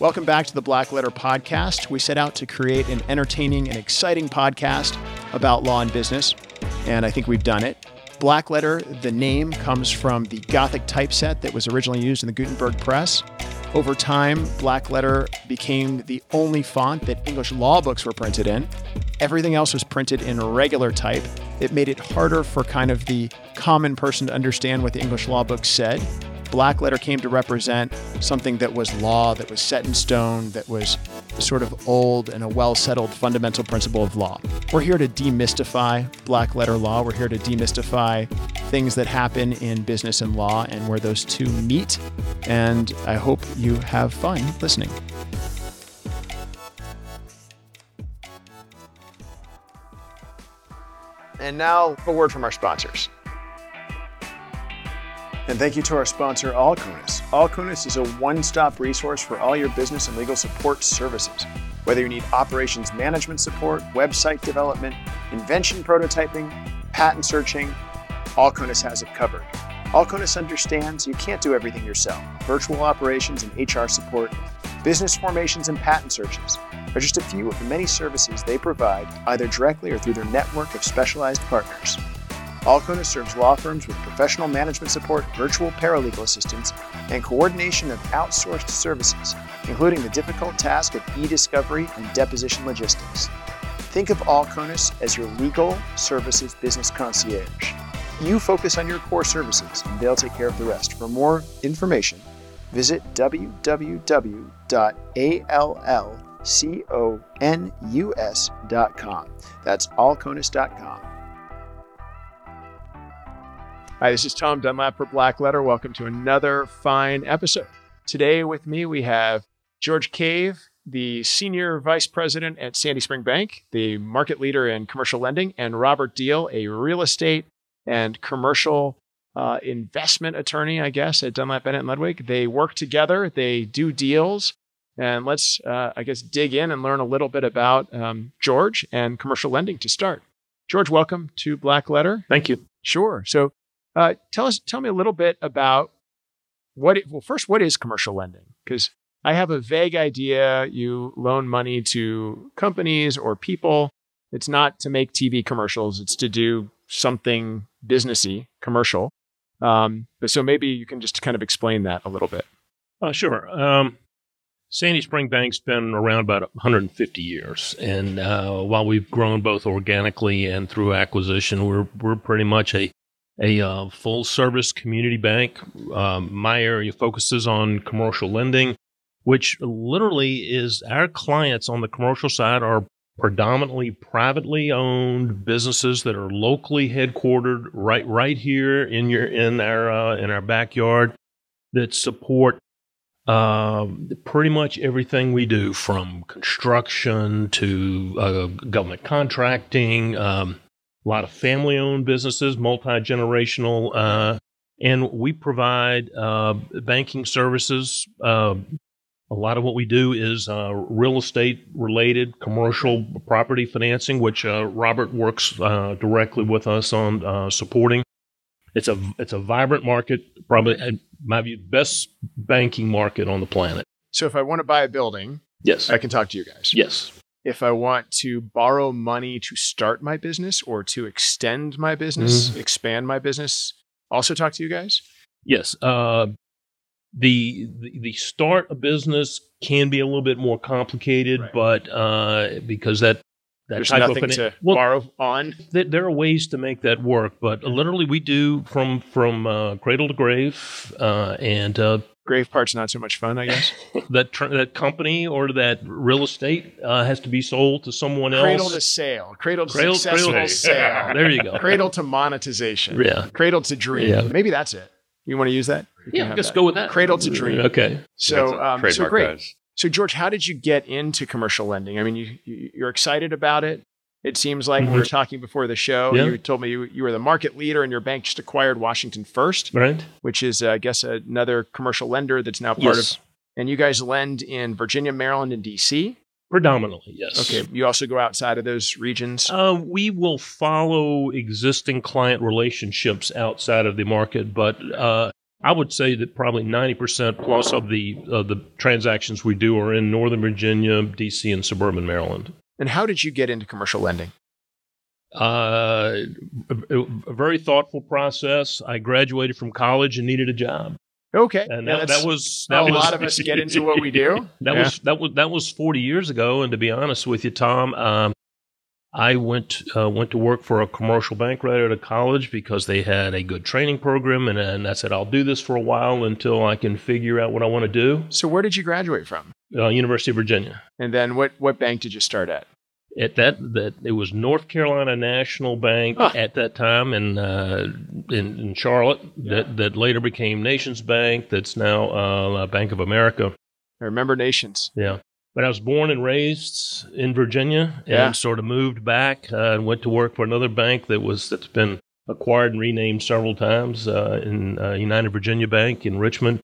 Welcome back to the Black Letter Podcast. We set out to create an entertaining and exciting podcast about law and business, and I think we've done it. Black Letter, the name, comes from the Gothic typeset that was originally used in the Gutenberg press. Over time, Black Letter became the only font that English law books were printed in. Everything else was printed in regular type. It made it harder for kind of the common person to understand what the English law books said black letter came to represent something that was law, that was set in stone, that was sort of old and a well settled fundamental principle of law. We're here to demystify black letter law. We're here to demystify things that happen in business and law and where those two meet. And I hope you have fun listening. And now, a word from our sponsors. And thank you to our sponsor, Alcunis. Alcunis is a one stop resource for all your business and legal support services. Whether you need operations management support, website development, invention prototyping, patent searching, Alcunis has it covered. Alcunis understands you can't do everything yourself. Virtual operations and HR support, business formations and patent searches are just a few of the many services they provide, either directly or through their network of specialized partners. Alcunis serves law firms with professional management support, virtual paralegal assistance, and coordination of outsourced services, including the difficult task of e discovery and deposition logistics. Think of Alcunis as your legal services business concierge. You focus on your core services, and they'll take care of the rest. For more information, visit www.allconus.com. That's alconus.com. Hi, this is Tom Dunlap for Black Letter. Welcome to another fine episode. Today with me, we have George Cave, the Senior Vice President at Sandy Spring Bank, the market leader in commercial lending, and Robert Deal, a real estate and commercial uh, investment attorney, I guess, at Dunlap Bennett and Ludwig. They work together, they do deals. And let's, uh, I guess, dig in and learn a little bit about um, George and commercial lending to start. George, welcome to Black Letter. Thank you. Sure. So, uh, tell us, tell me a little bit about what. It, well, first, what is commercial lending? Because I have a vague idea. You loan money to companies or people. It's not to make TV commercials. It's to do something businessy, commercial. Um, but so maybe you can just kind of explain that a little bit. Uh, sure. Um, Sandy Spring Bank's been around about 150 years, and uh, while we've grown both organically and through acquisition, we're we're pretty much a a uh, full service community bank. Um, my area focuses on commercial lending, which literally is our clients on the commercial side are predominantly privately owned businesses that are locally headquartered right right here in your in our uh, in our backyard that support uh, pretty much everything we do from construction to uh, government contracting um, lot of family owned businesses, multi generational, uh, and we provide uh, banking services. Uh, a lot of what we do is uh, real estate related, commercial property financing, which uh, Robert works uh, directly with us on supporting. It's a it's a vibrant market, probably in my view, the best banking market on the planet. So if I want to buy a building, yes, I can talk to you guys. Yes if I want to borrow money to start my business or to extend my business, mm-hmm. expand my business, also talk to you guys? Yes. Uh, the, the, the start a business can be a little bit more complicated, right. but uh, because that that There's type nothing of to well, borrow on. Th- there are ways to make that work, but literally we do from from uh, cradle to grave, uh, and uh, grave part's not so much fun, I guess. that tr- that company or that real estate uh, has to be sold to someone else. Cradle to sale, cradle to cradle, successful cradle. sale. there you go. Cradle to monetization. Yeah. Cradle to dream. Yeah. Maybe that's it. You want to use that? yeah, let's go with that. Cradle to dream. Okay. So, um, so great. So, George, how did you get into commercial lending? I mean, you, you are excited about it. It seems like mm-hmm. we were talking before the show. Yeah. You told me you, you were the market leader and your bank just acquired Washington First, right? Which is, uh, I guess, another commercial lender that's now part yes. of. And you guys lend in Virginia, Maryland, and DC. Predominantly, yes. Okay. You also go outside of those regions? Uh, we will follow existing client relationships outside of the market, but uh, I would say that probably 90% plus of the of the transactions we do are in Northern Virginia, DC, and suburban Maryland. And how did you get into commercial lending? Uh, a, a very thoughtful process. I graduated from college and needed a job. Okay, and Yeah, that, that was that a was, lot of us get into what we do. that Yeah. was that was that was 40 years ago. And to be honest with you, Tom, um, I went uh, went to work for a commercial bank right out of college because they had a good training program, and, and I said I'll do this for a while until I can figure out what I want to do. So where did you graduate from? Uh, University of Virginia. And then what what bank did you start at? At that, that it was North Carolina National Bank Huh. at that time in, uh, in in Charlotte. That that later became Nations Bank. That's now uh, Bank of America. I remember Nations. Yeah. But I was born and raised in Virginia and Yeah. sort of moved back uh, and went to work for another bank that was that's been acquired and renamed several times uh, in uh, United Virginia Bank in Richmond.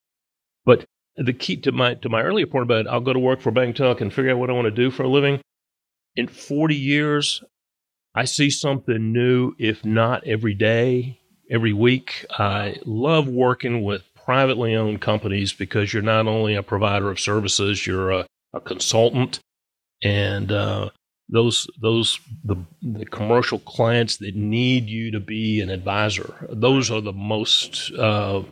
But the key to my to my earlier point about I'll go to work for Bank Tuck and figure out what I want to do for a living. In 40 years, I see something new, if not every day, every week. I love working with privately owned companies because you're not only a provider of services, you're a, a consultant, and uh, those those the, the commercial clients that need you to be an advisor. Those are the most uh,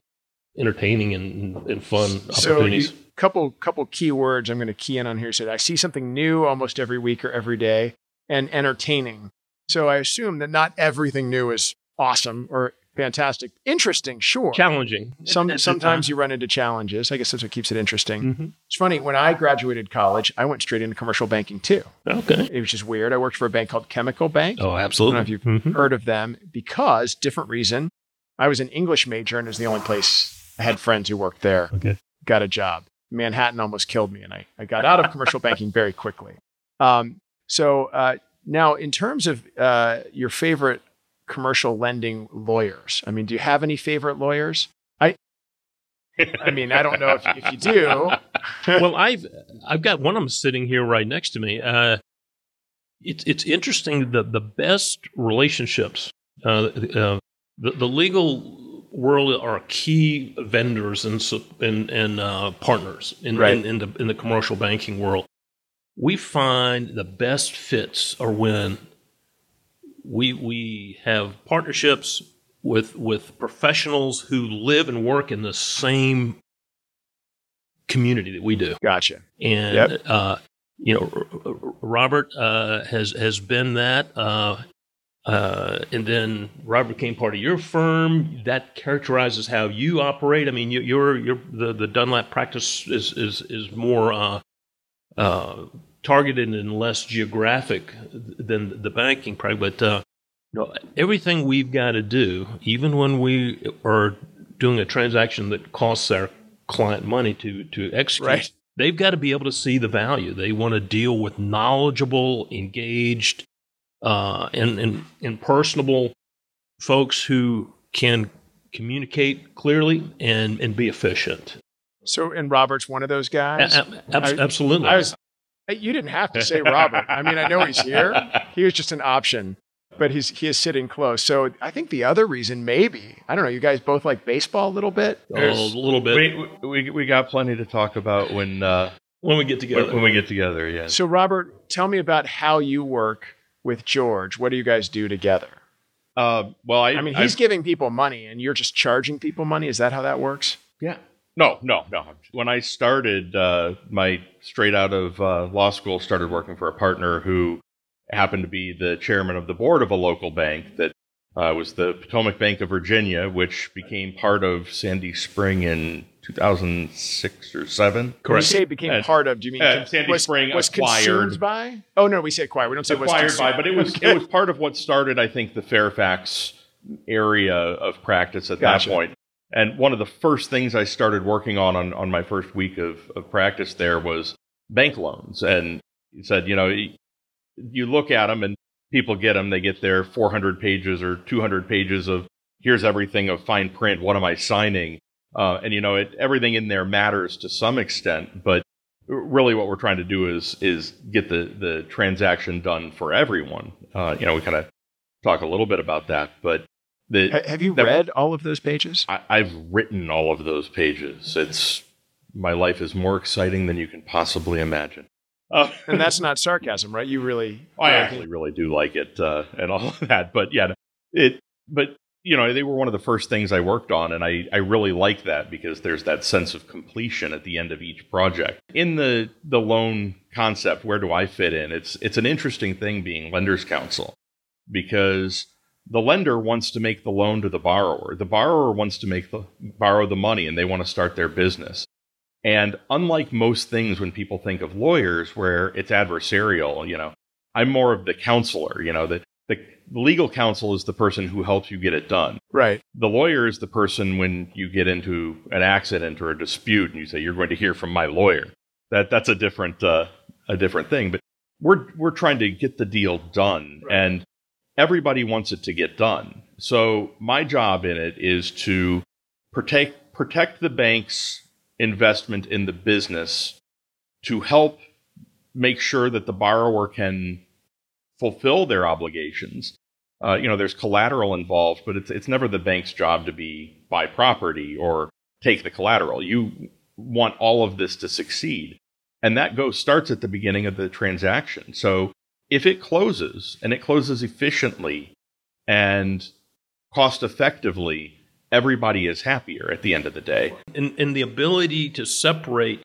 entertaining and, and fun So you, couple couple key words I'm going to key in on here. Said I see something new almost every week or every day, and entertaining. So I assume that not everything new is awesome or fantastic. Interesting, sure. Challenging. Some sometimes you run into challenges. I guess that's what keeps it interesting. Mhm. It's funny when I graduated college, I went straight into commercial banking too. Okay. It was just weird. I worked for a bank called Chemical Bank. Oh, I don't know absolutely. if you've Mhm. heard of them because different reason. I was an English major and it was the only place I had friends who worked there. Okay. Got a job. Manhattan almost killed me, and I, I got out of commercial banking very quickly. Um, so uh, now, in terms of uh, your favorite commercial lending lawyers, I mean, do you have any favorite lawyers? I, I mean, I don't know if, if you do. well, I've I've got one of them sitting here right next to me. Uh, it's it's interesting that the best relationships, uh, uh, the the legal world are key vendors and and and uh, partners in, Right. in in the in the commercial banking world. We find the best fits are when we we have partnerships with with professionals who live and work in the same community that we do Gotcha. and Yep. uh, you know, Robert uh, has has been that, uh, and then Robert became part of your firm. That characterizes how you operate. I mean, you, you're you're the the Dunlap practice is is is more uh, uh, targeted and less geographic than the banking practice, but. Uh, you know, everything we've got to do, even when we are doing a transaction that costs our client money to to execute, Right. they've got to be able to see the value. They want to deal with knowledgeable, engaged, uh, and, and, and personable folks who can communicate clearly and, and be efficient. So, and Robert's one of those guys. A- a- abs- I- absolutely. I was. You didn't have to say Robert. I mean, I know he's here. He was just an option, but he's he is sitting close. So I think the other reason, maybe I don't know. You guys both like baseball a little bit. Oh, a little bit We, we we got plenty to talk about when uh, when we get together. when, when we get together. Yes. So Robert, tell me about how you work with George. What do you guys do together? Uh, well, I, I mean, he's giving people money, and you're just charging people money. Is that how that works? yeah. No, no, no. When I started uh, my straight out of uh, law school, started working for a partner who happened to be the chairman of the board of a local bank that uh, was the Potomac Bank of Virginia, which became part of Sandy Spring in 2006 or seven. When you say it became Uh, part of, do you mean uh, Sandy was, Spring was acquired- consumed by? Oh no, we say acquired. We don't say was acquired consumed. by, but it was Okay. it was part of what started, I think, the Fairfax area of practice at Gotcha. that point. And one of the first things I started working on on, on my first week of, of practice there was bank loans. And he said, you know, y- you look at them and people get them, they get their 400 pages or 200 pages of here's everything of fine print. What am I signing? Uh, and you know, it, everything in there matters to some extent, but really what we're trying to do is is get the the transaction done for everyone. Uh, you know, we kind of talk a little bit about that, but that Ha- have you that- read all of those pages? I, I've written all of those pages. It's my life is more exciting than you can possibly imagine. Uh, And that's not sarcasm, right? You really. I actually really do like it uh, and all of that. But yeah, it. But you know, they were one of the first things I worked on, and I I really like that because there's that sense of completion at the end of each project. In the the loan concept, where do I fit in? It's it's an interesting thing being lenders counsel because the lender wants to make the loan to the borrower. The borrower wants to make the borrow the money, and they want to start their business. And unlike most things when people think of lawyers where it's adversarial, you know, I'm more of the counselor, you know, the, the legal counsel is the person who helps you get it done. Right. The lawyer is the person when you get into an accident or a dispute and you say you're going to hear from my lawyer. That that's a different uh, a different thing, but we're we're trying to get the deal done Right. and everybody wants it to get done. So my job in it is to protect protect the bank's investment in the business to help make sure that the borrower can fulfill their obligations. Uh, you know, there's collateral involved, but it's it's never the bank's job to be buy property or take the collateral. You want all of this to succeed, and that goes starts at the beginning of the transaction. So if it closes and it closes efficiently and cost effectively, everybody is happier at the end of the day. and, and the ability to separate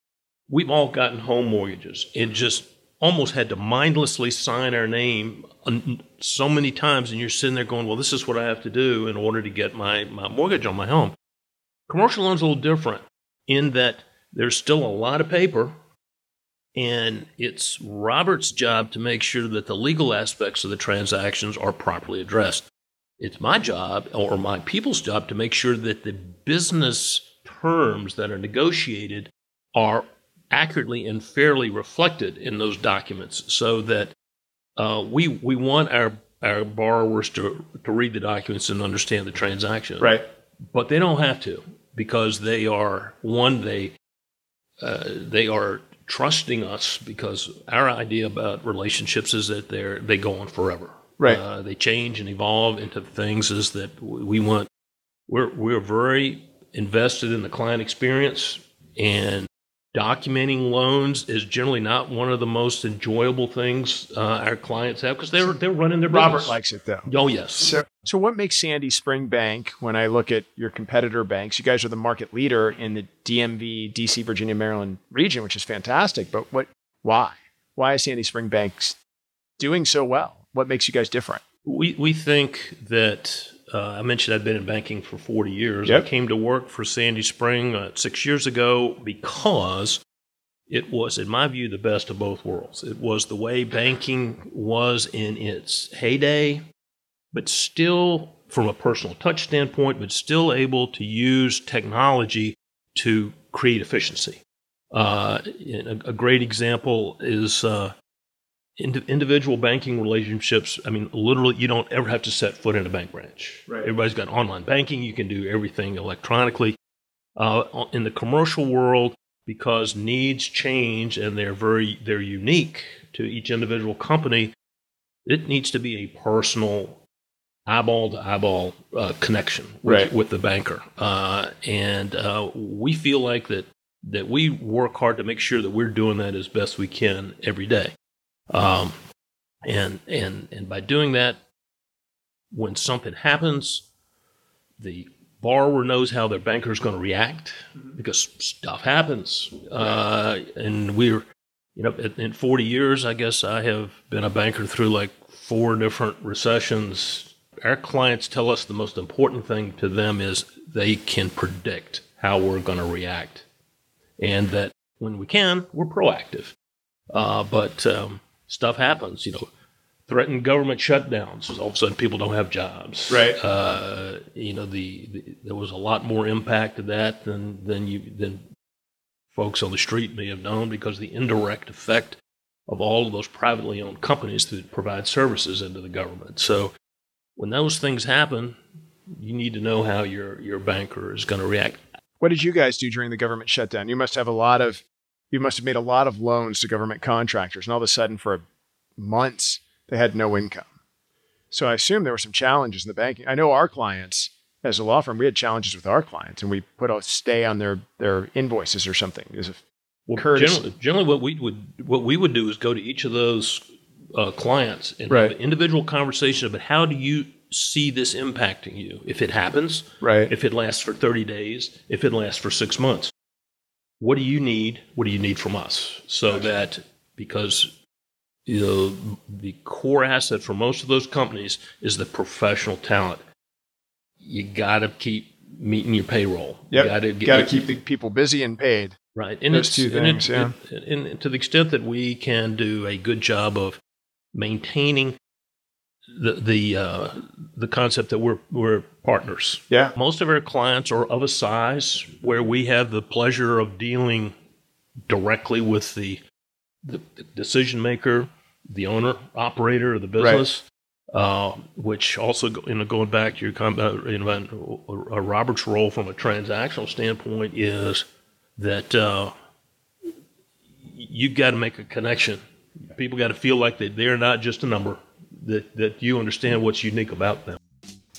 we've all gotten home mortgages and just almost had to mindlessly sign our name so many times and you're sitting there going well this is what i have to do in order to get my, my mortgage on my home. Commercial loans are a little different in that there's still a lot of paper and it's robert's job to make sure that the legal aspects of the transactions are properly addressed. It's my job or my people's job to make sure that the business terms that are negotiated are accurately and fairly reflected in those documents so that uh, we we want our our borrowers to to read the documents and understand the transaction Right. but they don't have to because they are one they uh, they are trusting us because our idea about relationships is that they're they go on forever Right. uh, they change and evolve into things is that we want we're we're very invested in the client experience and documenting loans is generally not one of the most enjoyable things uh, our clients have because they're they're running their Robert business. likes it though. oh yes So, so what makes Sandy Spring Bank, when I look at your competitor banks, you guys are the market leader in the DMV, DC, Virginia, Maryland region, which is fantastic. But what, why? Why is Sandy Spring Bank doing so well? What makes you guys different? We we think that uh, I mentioned I've been in banking for 40 years. Yep. I came to work for Sandy Spring uh, six years ago because it was, in my view, the best of both worlds. It was the way banking was in its heyday, but still, from a personal touch standpoint, but still able to use technology to create efficiency. Uh, a, a great example is. Uh, indi- individual banking relationships, I mean, literally, you don't ever have to set foot in a bank branch. Right. Everybody's got online banking. You can do everything electronically. Uh, in the commercial world, because needs change and they're very they're unique to each individual company, it needs to be a personal eyeball to eyeball uh, connection with, Right. with the banker. Uh, and uh, we feel like that that we work hard to make sure that we're doing that as best we can every day. Um, and and and by doing that, when something happens, the borrower knows how their banker is going to react because stuff happens. Uh, and we're, you know, in- in 40 years, I guess I have been a banker through like four different recessions. Our clients tell us the most important thing to them is they can predict how we're going to react, and that when we can, we're proactive. Uh, but um, stuff happens, you know. Threatened government shutdowns. All of a sudden, people don't have jobs. Right. Uh, you know, the, the there was a lot more impact to that than than you than folks on the street may have known because the indirect effect of all of those privately owned companies that provide services into the government. So when those things happen, you need to know how your your banker is going to react. What did you guys do during the government shutdown? You must have a lot of, you must have made a lot of loans to government contractors, and all of a sudden, for months, they had no income. So I assume there were some challenges in the banking. I know our clients, as a law firm, we had challenges with our clients, and we put a stay on their their invoices or something. A Well, generally, generally, what we would what we would do is go to each of those uh, clients and Right. have an individual conversation about how do you see this impacting you if it happens, right, if it lasts for 30 days, if it lasts for six months. What do you need? What do you need from us? So that because you know the core asset for most of those companies is the professional talent. You got to keep meeting your payroll. Yep. You got to keep the people busy and paid. Right. And Those it's, two and things, it- yeah. and, and to the extent that we can do a good job of maintaining the the uh, the concept that we're we're partners. Yeah, Most of our clients are of a size where we have the pleasure of dealing directly with the the decision maker, the owner, operator of the Right. business. Uh, which also, you know, going back to your comment, you know, uh, Robert's role from a transactional standpoint is that uh, you've got to make a connection. People got to feel like that they're not just a number. That that you understand what's unique about them.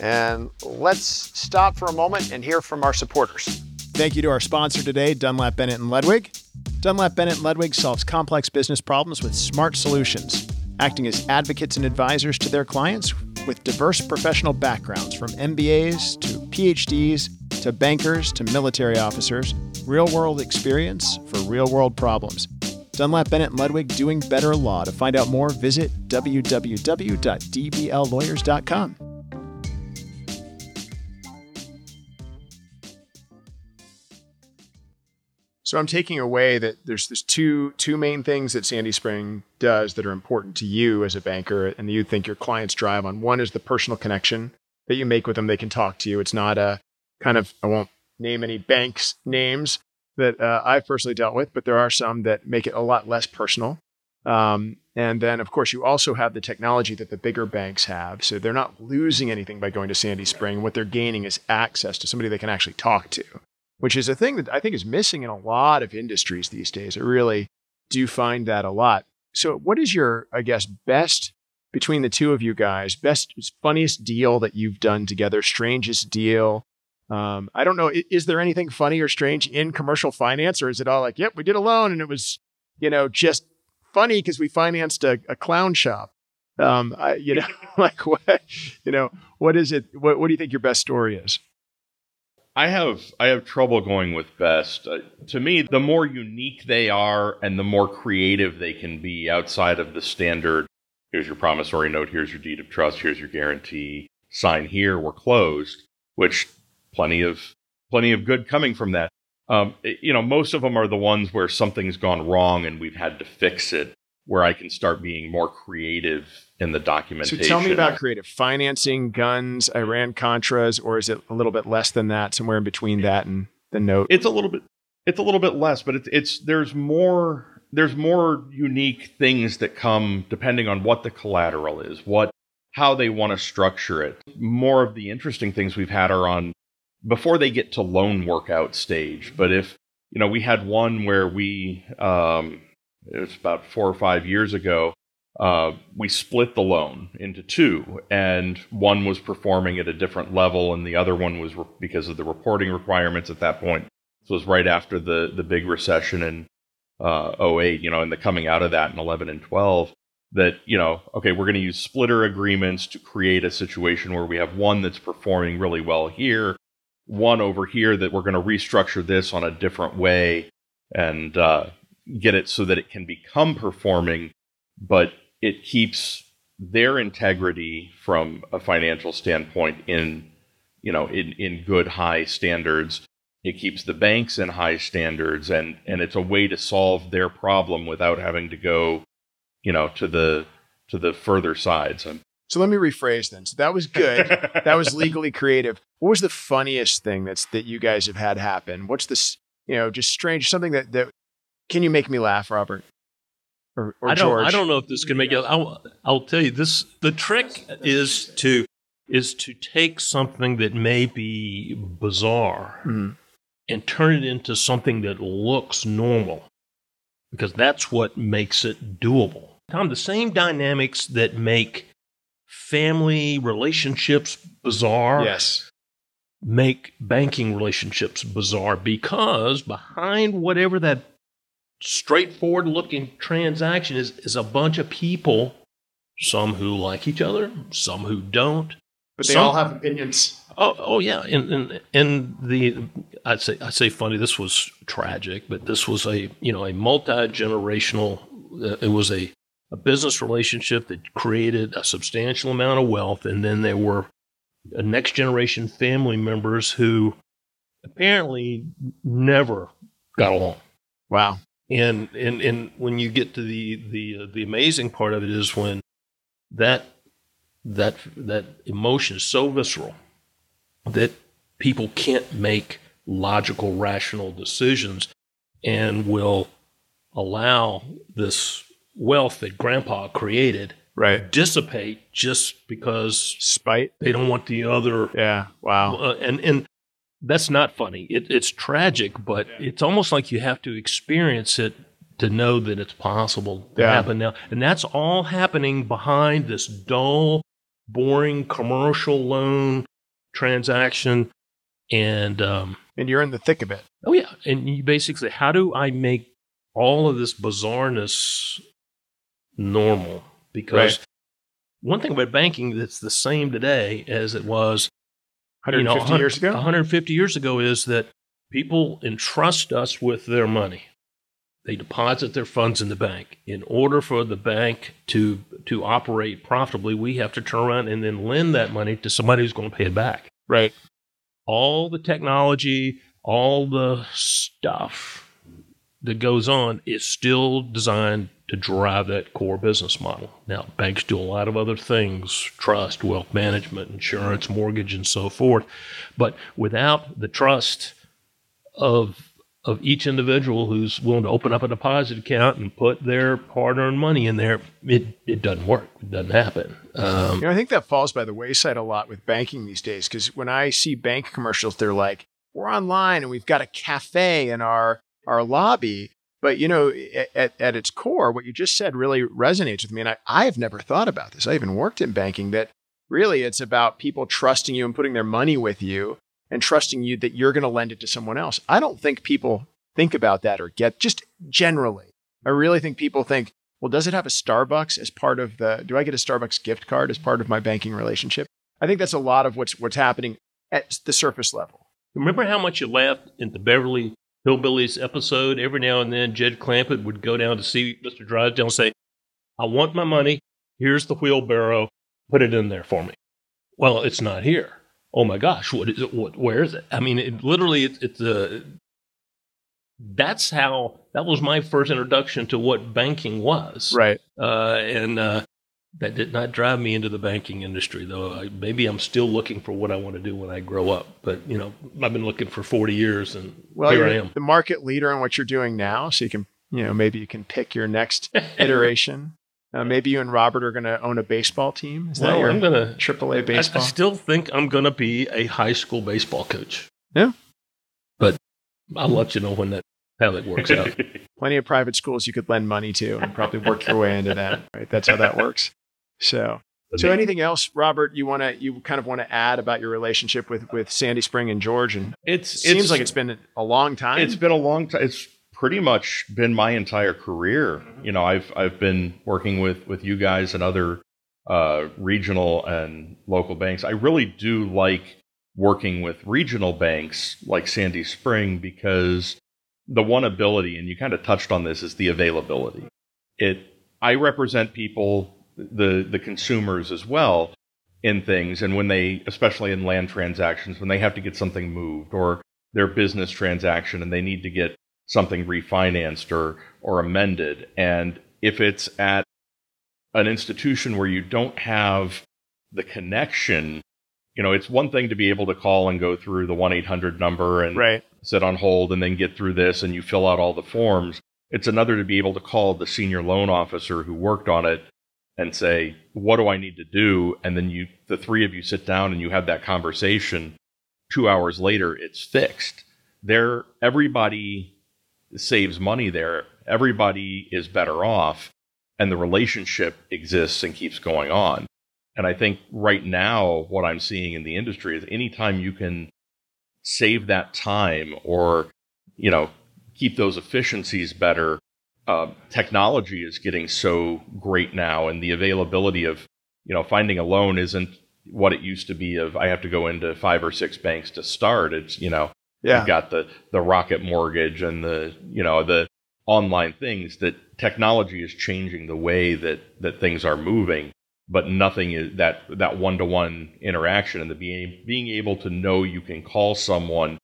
And let's stop for a moment and hear from our supporters. Thank you to our sponsor today, Dunlap Bennett and Ludwig. Dunlap Bennett and Ludwig solves complex business problems with smart solutions, acting as advocates and advisors to their clients with diverse professional backgrounds from MBAs to PhDs to bankers to military officers, real world experience for real world problems. Dunlap Bennett Ludwig doing better law. To find out more, visit www.dbllawyers.com. So I'm taking away that there's there's two two main things that Sandy Spring does that are important to you as a banker, and you think your clients drive on. One is the personal connection that you make with them. They can talk to you. It's not a kind of I won't name any banks names that uh, I've personally dealt with, but there are some that make it a lot less personal. Um, and then, of course, you also have the technology that the bigger banks have. So they're not losing anything by going to Sandy Spring. What they're gaining is access to somebody they can actually talk to, which is a thing that I think is missing in a lot of industries these days. I really do find that a lot. So, what is your, I guess, best between the two of you guys, best, funniest deal that you've done together, strangest deal? Um, I don't know. Is there anything funny or strange in commercial finance, or is it all like, yep, we did a loan and it was, you know, just funny because we financed a, a clown shop? Um, I, you know, like what, you know, what is it? What, what do you think your best story is? I have I have trouble going with best. Uh, to me, the more unique they are and the more creative they can be outside of the standard here's your promissory note, here's your deed of trust, here's your guarantee, sign here, we're closed, which plenty of plenty of good coming from that. Um, it- you know, most of them are the ones where something's gone wrong and we've had to fix it, where I can start being more creative in the documentation. So tell me about creative financing, guns, Iran Contras, or is it a little bit less than that, somewhere in between that and the note? it's a little bit it's a little bit less but it's it's there's more there's more unique things that come depending on what the collateral is what how they want to structure it more of the interesting things we've had are on before they get to loan workout stage but if you know we had one where we um it was about four or five years ago uh, we split the loan into two, and one was performing at a different level, and the other one was re- because of the reporting requirements at that point. This was right after the the big recession in uh, 08, you know, and the coming out of that in 11 and 12. That you know, okay, we're going to use splitter agreements to create a situation where we have one that's performing really well here, one over here that we're going to restructure this on a different way and uh, get it so that it can become performing but it keeps their integrity from a financial standpoint in you know in, in good high standards. It keeps the banks in high standards and and it's a way to solve their problem without having to go you know to the to the further sides So let me rephrase then. So that was good. that was legally creative. What was the funniest thing that's that you guys have had happen? What's this? You know, just strange something that that can you make me laugh, Robert? Or, or I don't. George? I don't know if this can make it. I'll, I'll tell you this. The trick is to is to take something that may be bizarre Mhm. and turn it into something that looks normal, because that's what makes it doable. Tom, the same dynamics that make family relationships bizarre, Yes. make banking relationships bizarre because behind whatever that straightforward looking transaction is is a bunch of people, some who like each other, some who don't. But they Some- all have opinions. Oh, oh yeah, and and and the I'd say I say funny. This was tragic, but this was a you know a multi generational. Uh, it was a a business relationship that created a substantial amount of wealth, and then there were next generation family members who apparently never got along. Wow. And and and when you get to the the uh, the amazing part of it is when that that that emotion is so visceral that people can't make logical rational decisions and will allow this wealth that grandpa created Right. dissipate just because Spite. they don't want the other Yeah. Wow. uh, and and that's not funny. It, it's tragic, but it's almost like you have to experience it to know that it's possible to Yeah. happen now. And that's all happening behind this dull, boring commercial loan transaction. And um, And you're in the thick of it. oh yeah, and you basically, how do I make all of this bizarreness normal? Because Right. one thing about banking that's the same today as it was 150 you know, years ago. 150 years ago is that people entrust us with their money. They deposit their funds in the bank. In order for the bank to to operate profitably, we have to turn around and then lend that money to somebody who's going to pay it back. Right. All the technology, all the stuff that goes on is still designed to drive that core business model. Now, banks do a lot of other things trust, wealth management, insurance, mortgage, and so forth. But without the trust of of each individual who's willing to open up a deposit account and put their hard earned money in there, it, it doesn't work. It doesn't happen. Um, You know, I think that falls by the wayside a lot with banking these days because when I see bank commercials, they're like, "We're online and we've got a cafe in our our lobby." But you know, at, at its core, what you just said really resonates with me, and I, I have never thought about this. I even worked in banking. That really, it's about people trusting you and putting their money with you, and trusting you that you're going to lend it to someone else. I don't think people think about that or get just generally. I really think people think, well, does it have a Starbucks as part of the? Do I get a Starbucks gift card as part of my banking relationship? I think that's a lot of what's what's happening at the surface level. Remember how much you laughed in the Beverly Hillbillies episode? Every now and then, Jed Clampett would go down to see Mr. Drysdale and say, I want my money. Here's the wheelbarrow. Put it in there for me. Well, it's not here. Oh my gosh, what is it? What, where is it? I mean, it, literally, it, it's a. That's how. That was my first introduction to what banking was. Right. Uh, and uh, that did not drive me into the banking industry, though. I, maybe I'm still looking for what I want to do when I grow up. But you know, I've been looking for 40 years, and Well, here I am. the market leader in what you're doing now, so you can, you know, maybe you can pick your next iteration. Uh, maybe you and Robert are going to own a baseball team. Is that well, your I'm gonna. AAA I, I still think I'm gonna be a high school baseball coach. Yeah. but I'll let you know when that how that works out. Plenty of private schools you could lend money to and probably work your way into that. Right. That's how that works. So, so anything else, Robert? You want to you kind of want to add about your relationship with with Sandy Spring and George? And It's it seems it's- like it's been a long time. It's been a long time. It's pretty much been my entire career. You know, I've I've been working with with you guys and other uh, regional and local banks. I really do like working with regional banks like Sandy Spring because the one ability, and you kind of touched on this, is the availability. It I represent people, the the consumers as well in things, and when they, especially in land transactions, when they have to get something moved or their business transaction and they need to get something refinanced or or amended, and if it's at an institution where you don't have the connection, you know, it's one thing to be able to call and go through the 1 800 number and right. sit on hold and then get through this and you fill out all the forms. It's another to be able to call the senior loan officer who worked on it and say, "What do I need to do?" And then you, the three of you, sit down and you have that conversation. Two hours later, it's fixed. There, everybody saves money. There, everybody is better off, and the relationship exists and keeps going on. And I think right now, what I'm seeing in the industry is anytime you can save that time or, you know, keep those efficiencies better, uh, technology is getting so great now, and the availability of, you know, finding a loan isn't what it used to be of I have to go into five or six banks to start. It's, you know, Yeah. you've got the, the rocket mortgage and the, you know, the online things that technology is changing the way that, that things are moving, but nothing is that, that one-to-one interaction and the being, being able to know you can call someone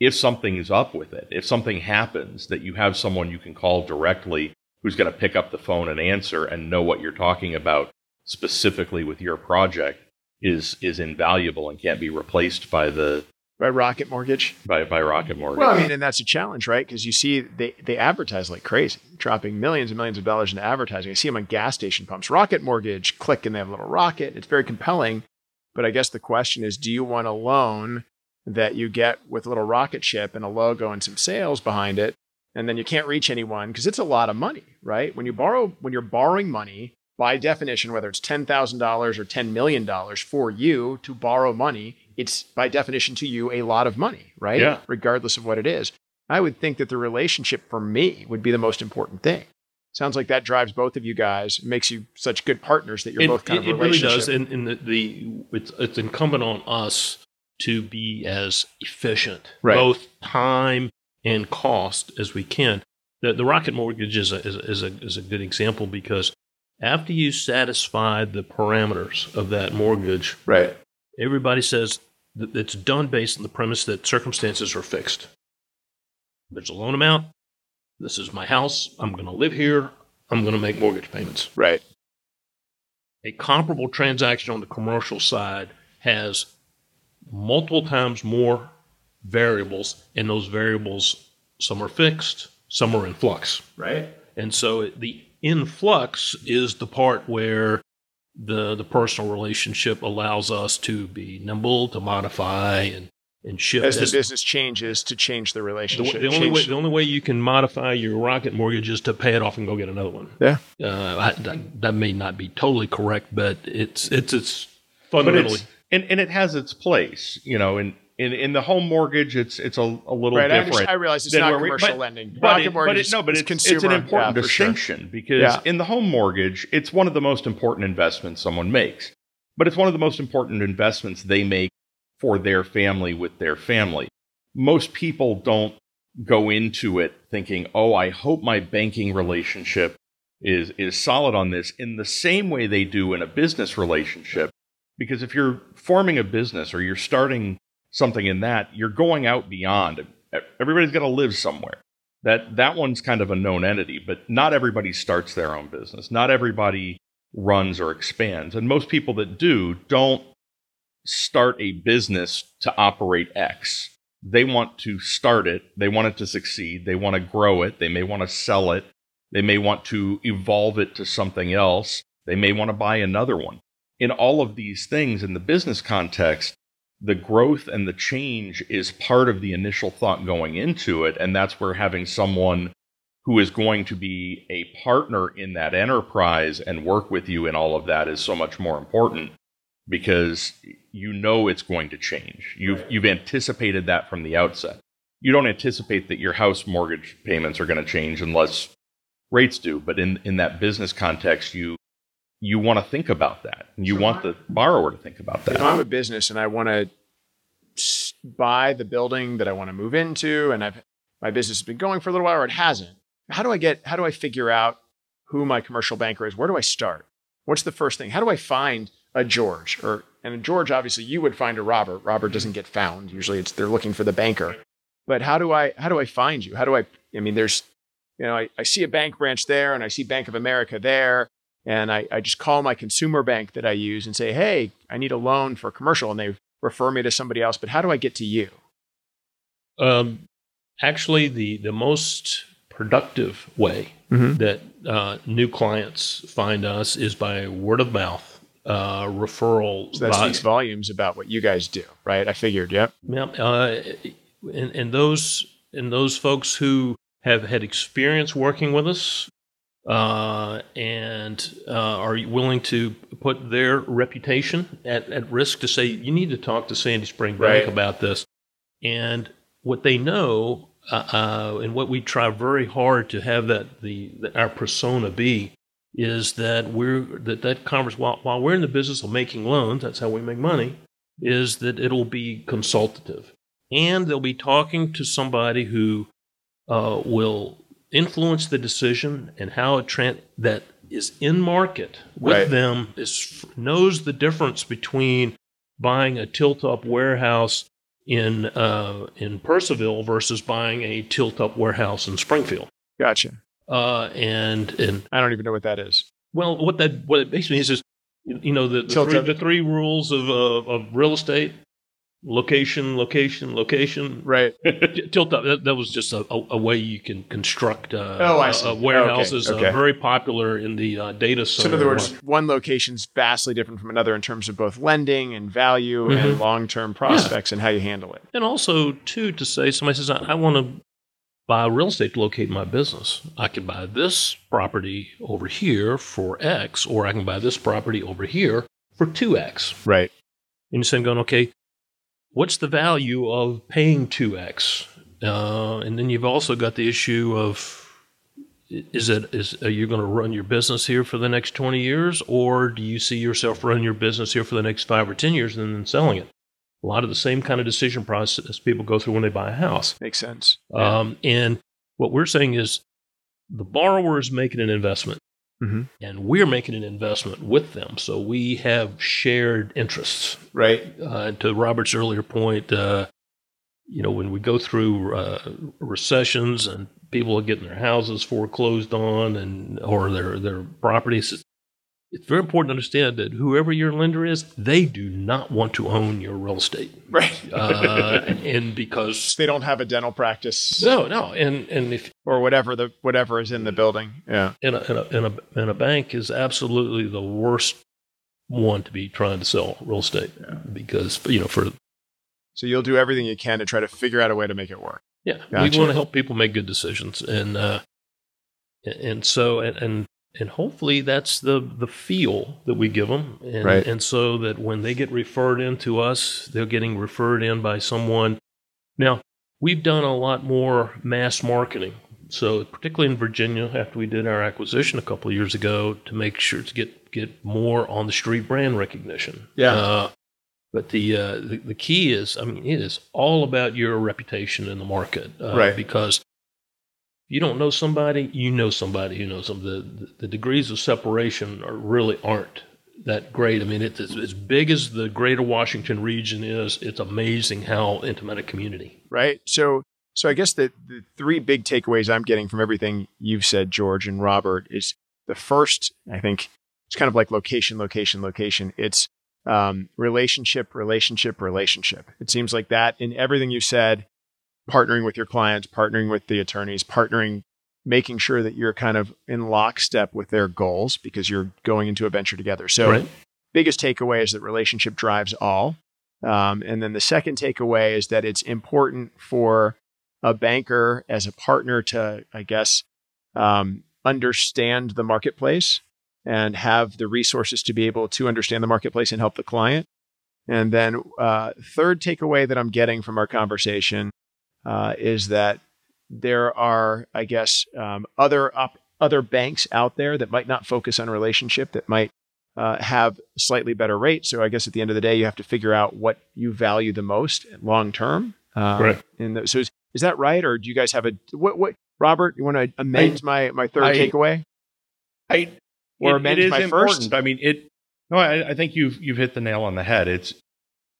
if something is up with it, if something happens that you have someone you can call directly who's going to pick up the phone and answer and know what you're talking about specifically with your project is, is invaluable and can't be replaced by the, By Rocket Mortgage. by, by Rocket Mortgage. Well, I mean, and that's a challenge, right? Because you see, they, they advertise like crazy, dropping millions and millions of dollars into advertising. I see them on gas station pumps. Rocket Mortgage, click, and they have a little rocket. It's very compelling. But I guess the question is do you want a loan that you get with a little rocket ship and a logo and some sales behind it? And then you can't reach anyone because it's a lot of money, right? When you borrow, when you're borrowing money, by definition, whether it's $10,000 or $10 million for you to borrow money, it's by definition to you a lot of money, right? Yeah. Regardless of what it is. I would think that the relationship for me would be the most important thing. Sounds like that drives both of you guys, makes you such good partners that you're It, both kind it, of it really does, and, and the, the it's, it's incumbent on us to be as efficient, Right. both time and cost as we can. The, the rocket mortgage is a, is, a, is, a, is a good example because after you satisfy the parameters of that mortgage, right. everybody says that it's done based on the premise that circumstances are fixed. There's a loan amount. This is my house. I'm going to live here. I'm going to make mortgage payments Right. a comparable transaction on the commercial side has multiple times more variables, and those variables, some are fixed, some are in flux. Right. And so the influx is the part where the, the personal relationship allows us to be nimble, to modify, and, and shift. As the as- business changes to change the the, relationship. the only way, the only way you can modify your rocket mortgage is to pay it off and go get another one. Yeah. Uh, I, that, that may not be totally correct, but it's it's it's but fundamentally. it's and, and it has its place, you know. In in, in the home mortgage, it's it's a, a little right. I, different. understand, I realize it's not where we- commercial but- lending. But Rocket it, but it, no, but it's, consumer. it's an important yeah, for sure. distinction because Yeah. in the home mortgage, it's one of the most important investments someone makes, but it's one of the most important investments they make for their family with their family. Most people don't go into it thinking, "Oh, I hope my banking relationship is is solid on this," in the same way they do in a business relationship. Because if you're forming a business or you're starting something in that, you're going out beyond. Everybody's got to live somewhere. That that one's kind of a known entity, but not everybody starts their own business. Not everybody runs or expands, and most people that do don't start a business to operate X. They want to start it, they want it to succeed, they want to grow it, they may want to sell it, they may want to evolve it to something else, they may want to buy another one. In all of these things in the business context, the growth and the change is part of the initial thought going into it. And that's where having someone who is going to be a partner in that enterprise and work with you in all of that is so much more important because you know it's going to change. You've, you've anticipated that from the outset. You don't anticipate that your house mortgage payments are going to change unless rates do. But in, in that business context, you you want to think about that. You So want the borrower to think about that. If. I'm a business and I want to buy the building that I want to move into, and I've my business has been going for a little while or it hasn't, how do I get? How do I figure out who my commercial banker is? Where do I start? What's the first thing? How do I find a George or and a George? Obviously, you would find a Robert. Robert doesn't get found. Usually, it's they're looking for the banker. But how do I how do I find you? How do I? I mean, there's you know I, I see a bank branch there, and I see Bank of America there, and I, I just call my consumer bank that I use and say, hey, I need a loan for commercial, and they refer me to somebody else. But how do I get to you? Um, actually, the, the most productive way Mm-hmm. that uh, new clients find us is by word of mouth, uh, referral. So that by- speaks volumes about what you guys do, right? I figured, yep. Yeah, uh, and, and those and those folks who have had experience working with us uh, and uh, are willing to put their reputation at, at risk to say you need to talk to Sandy Spring Bank Right. about this? And what they know, uh, uh, and what we try very hard to have that the, that our persona be, is that we're that that conference while while we're in the business of making loans, that's how we make money, is that it'll be consultative, and they'll be talking to somebody who uh, will influence the decision and how it tran that is in market with Right. them is knows the difference between buying a tilt up warehouse in uh, in Purcellville versus buying a tilt up warehouse in Springfield. Gotcha. Uh, and and I don't even know what that is. well, what that what it basically is is you know the the, three, the three rules of uh, of real estate: location, location, location. Right. Tilt up. That, that was just a, a, a way you can construct uh, Oh, I uh, see. uh, warehouses. Okay, okay. Uh, very popular in the uh, data So center. in other words, one location's vastly different from another in terms of both lending and value and Mhm. long-term prospects and how you handle it. and also too to say somebody says I, I want to buy real estate to locate my business. I can buy this property over here for X, or I can buy this property over here for two X. Right. And you're saying, going, okay, what's the value of paying 2x? Uh, and then you've also got the issue of is it is are you going to run your business here for the next 20 years or do you see yourself running your business here for the next 5 or 10 years and then selling it a lot of the same kind of decision process people go through when they buy a house Makes sense. um, and what we're saying is the borrower is making an investment, Mhm. and we're making an investment with them. So we have shared interests. Right. Uh, to Robert's earlier point, uh, you know, when we go through uh, recessions and people are getting their houses foreclosed on and or their their properties, it's very important to understand that whoever your lender is, they do not want to own your real estate, Right. uh, and because they don't have a dental practice no, no, and and if or whatever the whatever is in the building. Yeah. and a, and, a, and, a, and a bank is absolutely the worst one to be trying to sell real estate because you know for So you'll do everything you can to try to figure out a way to make it work. yeah Gotcha. we want to help people make good decisions and uh and so and and, and hopefully that's the the feel that we give them and Right. and so that when they get referred in to us they're getting referred in by someone now we've done a lot more mass marketing so particularly in Virginia after we did our acquisition a couple of years ago to make sure to get get more on the street brand recognition Yeah. uh, but the, uh, the the key is, I mean, it is all about your reputation in the market, uh, Right. Because you don't know somebody, you know somebody who knows them. The, the degrees of separation are really aren't that great. I mean, it's as, as big as the Greater Washington region is. It's amazing how intimate a community. right? So, so I guess the, the three big takeaways I'm getting from everything you've said, George and Robert, is the first. I think it's kind of like location, location, location. It's um, relationship, relationship, relationship. It seems like that in everything you said, partnering with your clients, partnering with the attorneys, partnering, making sure that you're kind of in lockstep with their goals because you're going into a venture together. So, right? biggest takeaway is that relationship drives all. Um, and then the second takeaway is that it's important for a banker as a partner to, I guess, um, understand the marketplace and have the resources to be able to understand the marketplace and help the client. And then, uh, third takeaway that I'm getting from our conversation uh, is that there are, I guess, um, other op- other banks out there that might not focus on relationship, that might uh, have slightly better rates. So I guess at the end of the day, you have to figure out what you value the most long term. Uh, Right. And th- so is, is that right, or do you guys have a what? What Robert? You want to amend my my third I- takeaway? I, Or it- amend it is my important. first? I mean, it. No, I, I think you've you've hit the nail on the head. It's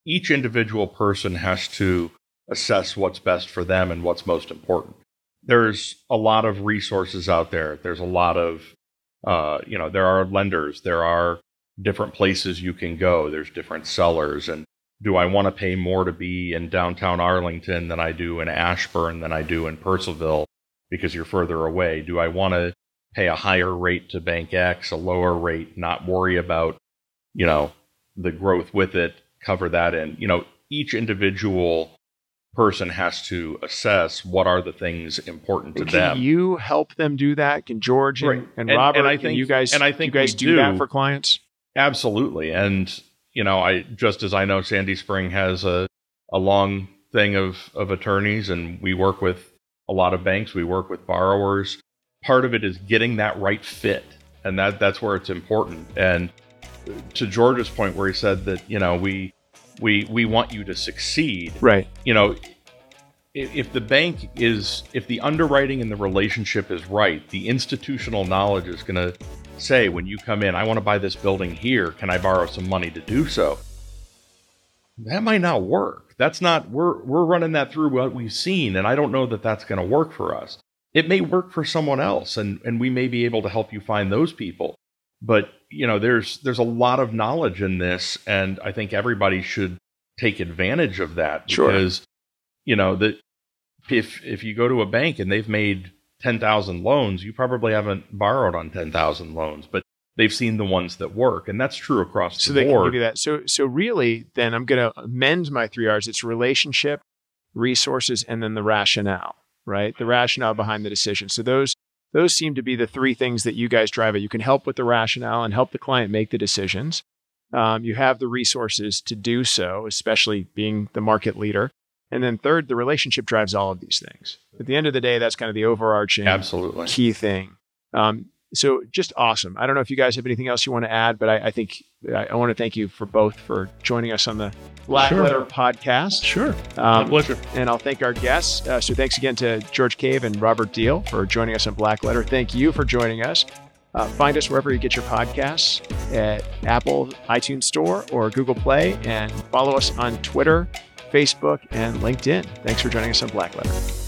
each individual person has to assess what's best for them and what's most important. There's a lot of resources out there. There's a lot of, uh, you know, there are lenders. There are different places you can go. There's different sellers. And do I want to pay more to be in downtown Arlington than I do in Ashburn than I do in Purcellville because you're further away? Do I want to pay a higher rate to bank X, a lower rate, not worry about, you know, the growth with it, cover that in. You know, each individual person has to assess what are the things important to them. Can them. you help them do that? Can George and, Right. and, And- Robert and I think- you guys and I think you guys we do, that for clients? Absolutely. And, you know, I just as I know Sandy Spring has a, a long thing of, of attorneys and we work with a lot of banks, we work with borrowers. Part of it is getting that right fit. And that that's where it's important. And to George's point where he said that, you know, we we we want you to succeed Right. you know, if, if the bank is, if the underwriting and the relationship is right, the institutional knowledge is going to say when you come in, I want to buy this building here. Can I borrow some money to do so? That might not work. That's not, we're, we're running that through what we've seen, and I don't know that that's going to work for us. It may work for someone else, and, and we may be able to help you find those people. But, you know, there's, there's a lot of knowledge in this, and I think everybody should take advantage of that Sure. because you know that if if you go to a bank and they've made 10,000 loans you probably haven't borrowed on 10,000 loans but they've seen the ones that work and that's true across So the they can board give you that. So so really, then I'm going to amend my three R's. It's relationship, resources, and then the rationale. Right, the rationale behind the decision. So those those seem to be the three things that you guys drive at. You can help with the rationale and help the client make the decisions. Um, you have the resources to do so, especially being the market leader. And then third, the relationship drives all of these things. At the end of the day, that's kind of the overarching absolutely key thing. Um, so just awesome. I don't know if you guys have anything else you want to add, but I, I think I, I want to thank you for both for joining us on the Black Sure. Letter podcast. Sure. My Um, pleasure. and I'll thank our guests. Uh, so thanks again to George Cave and Robert Deal for joining us on Black Letter. Thank you for joining us. Uh, find us wherever you get your podcasts at Apple iTunes Store or Google Play, and follow us on Twitter, Facebook, and LinkedIn. Thanks for joining us on Black Letter.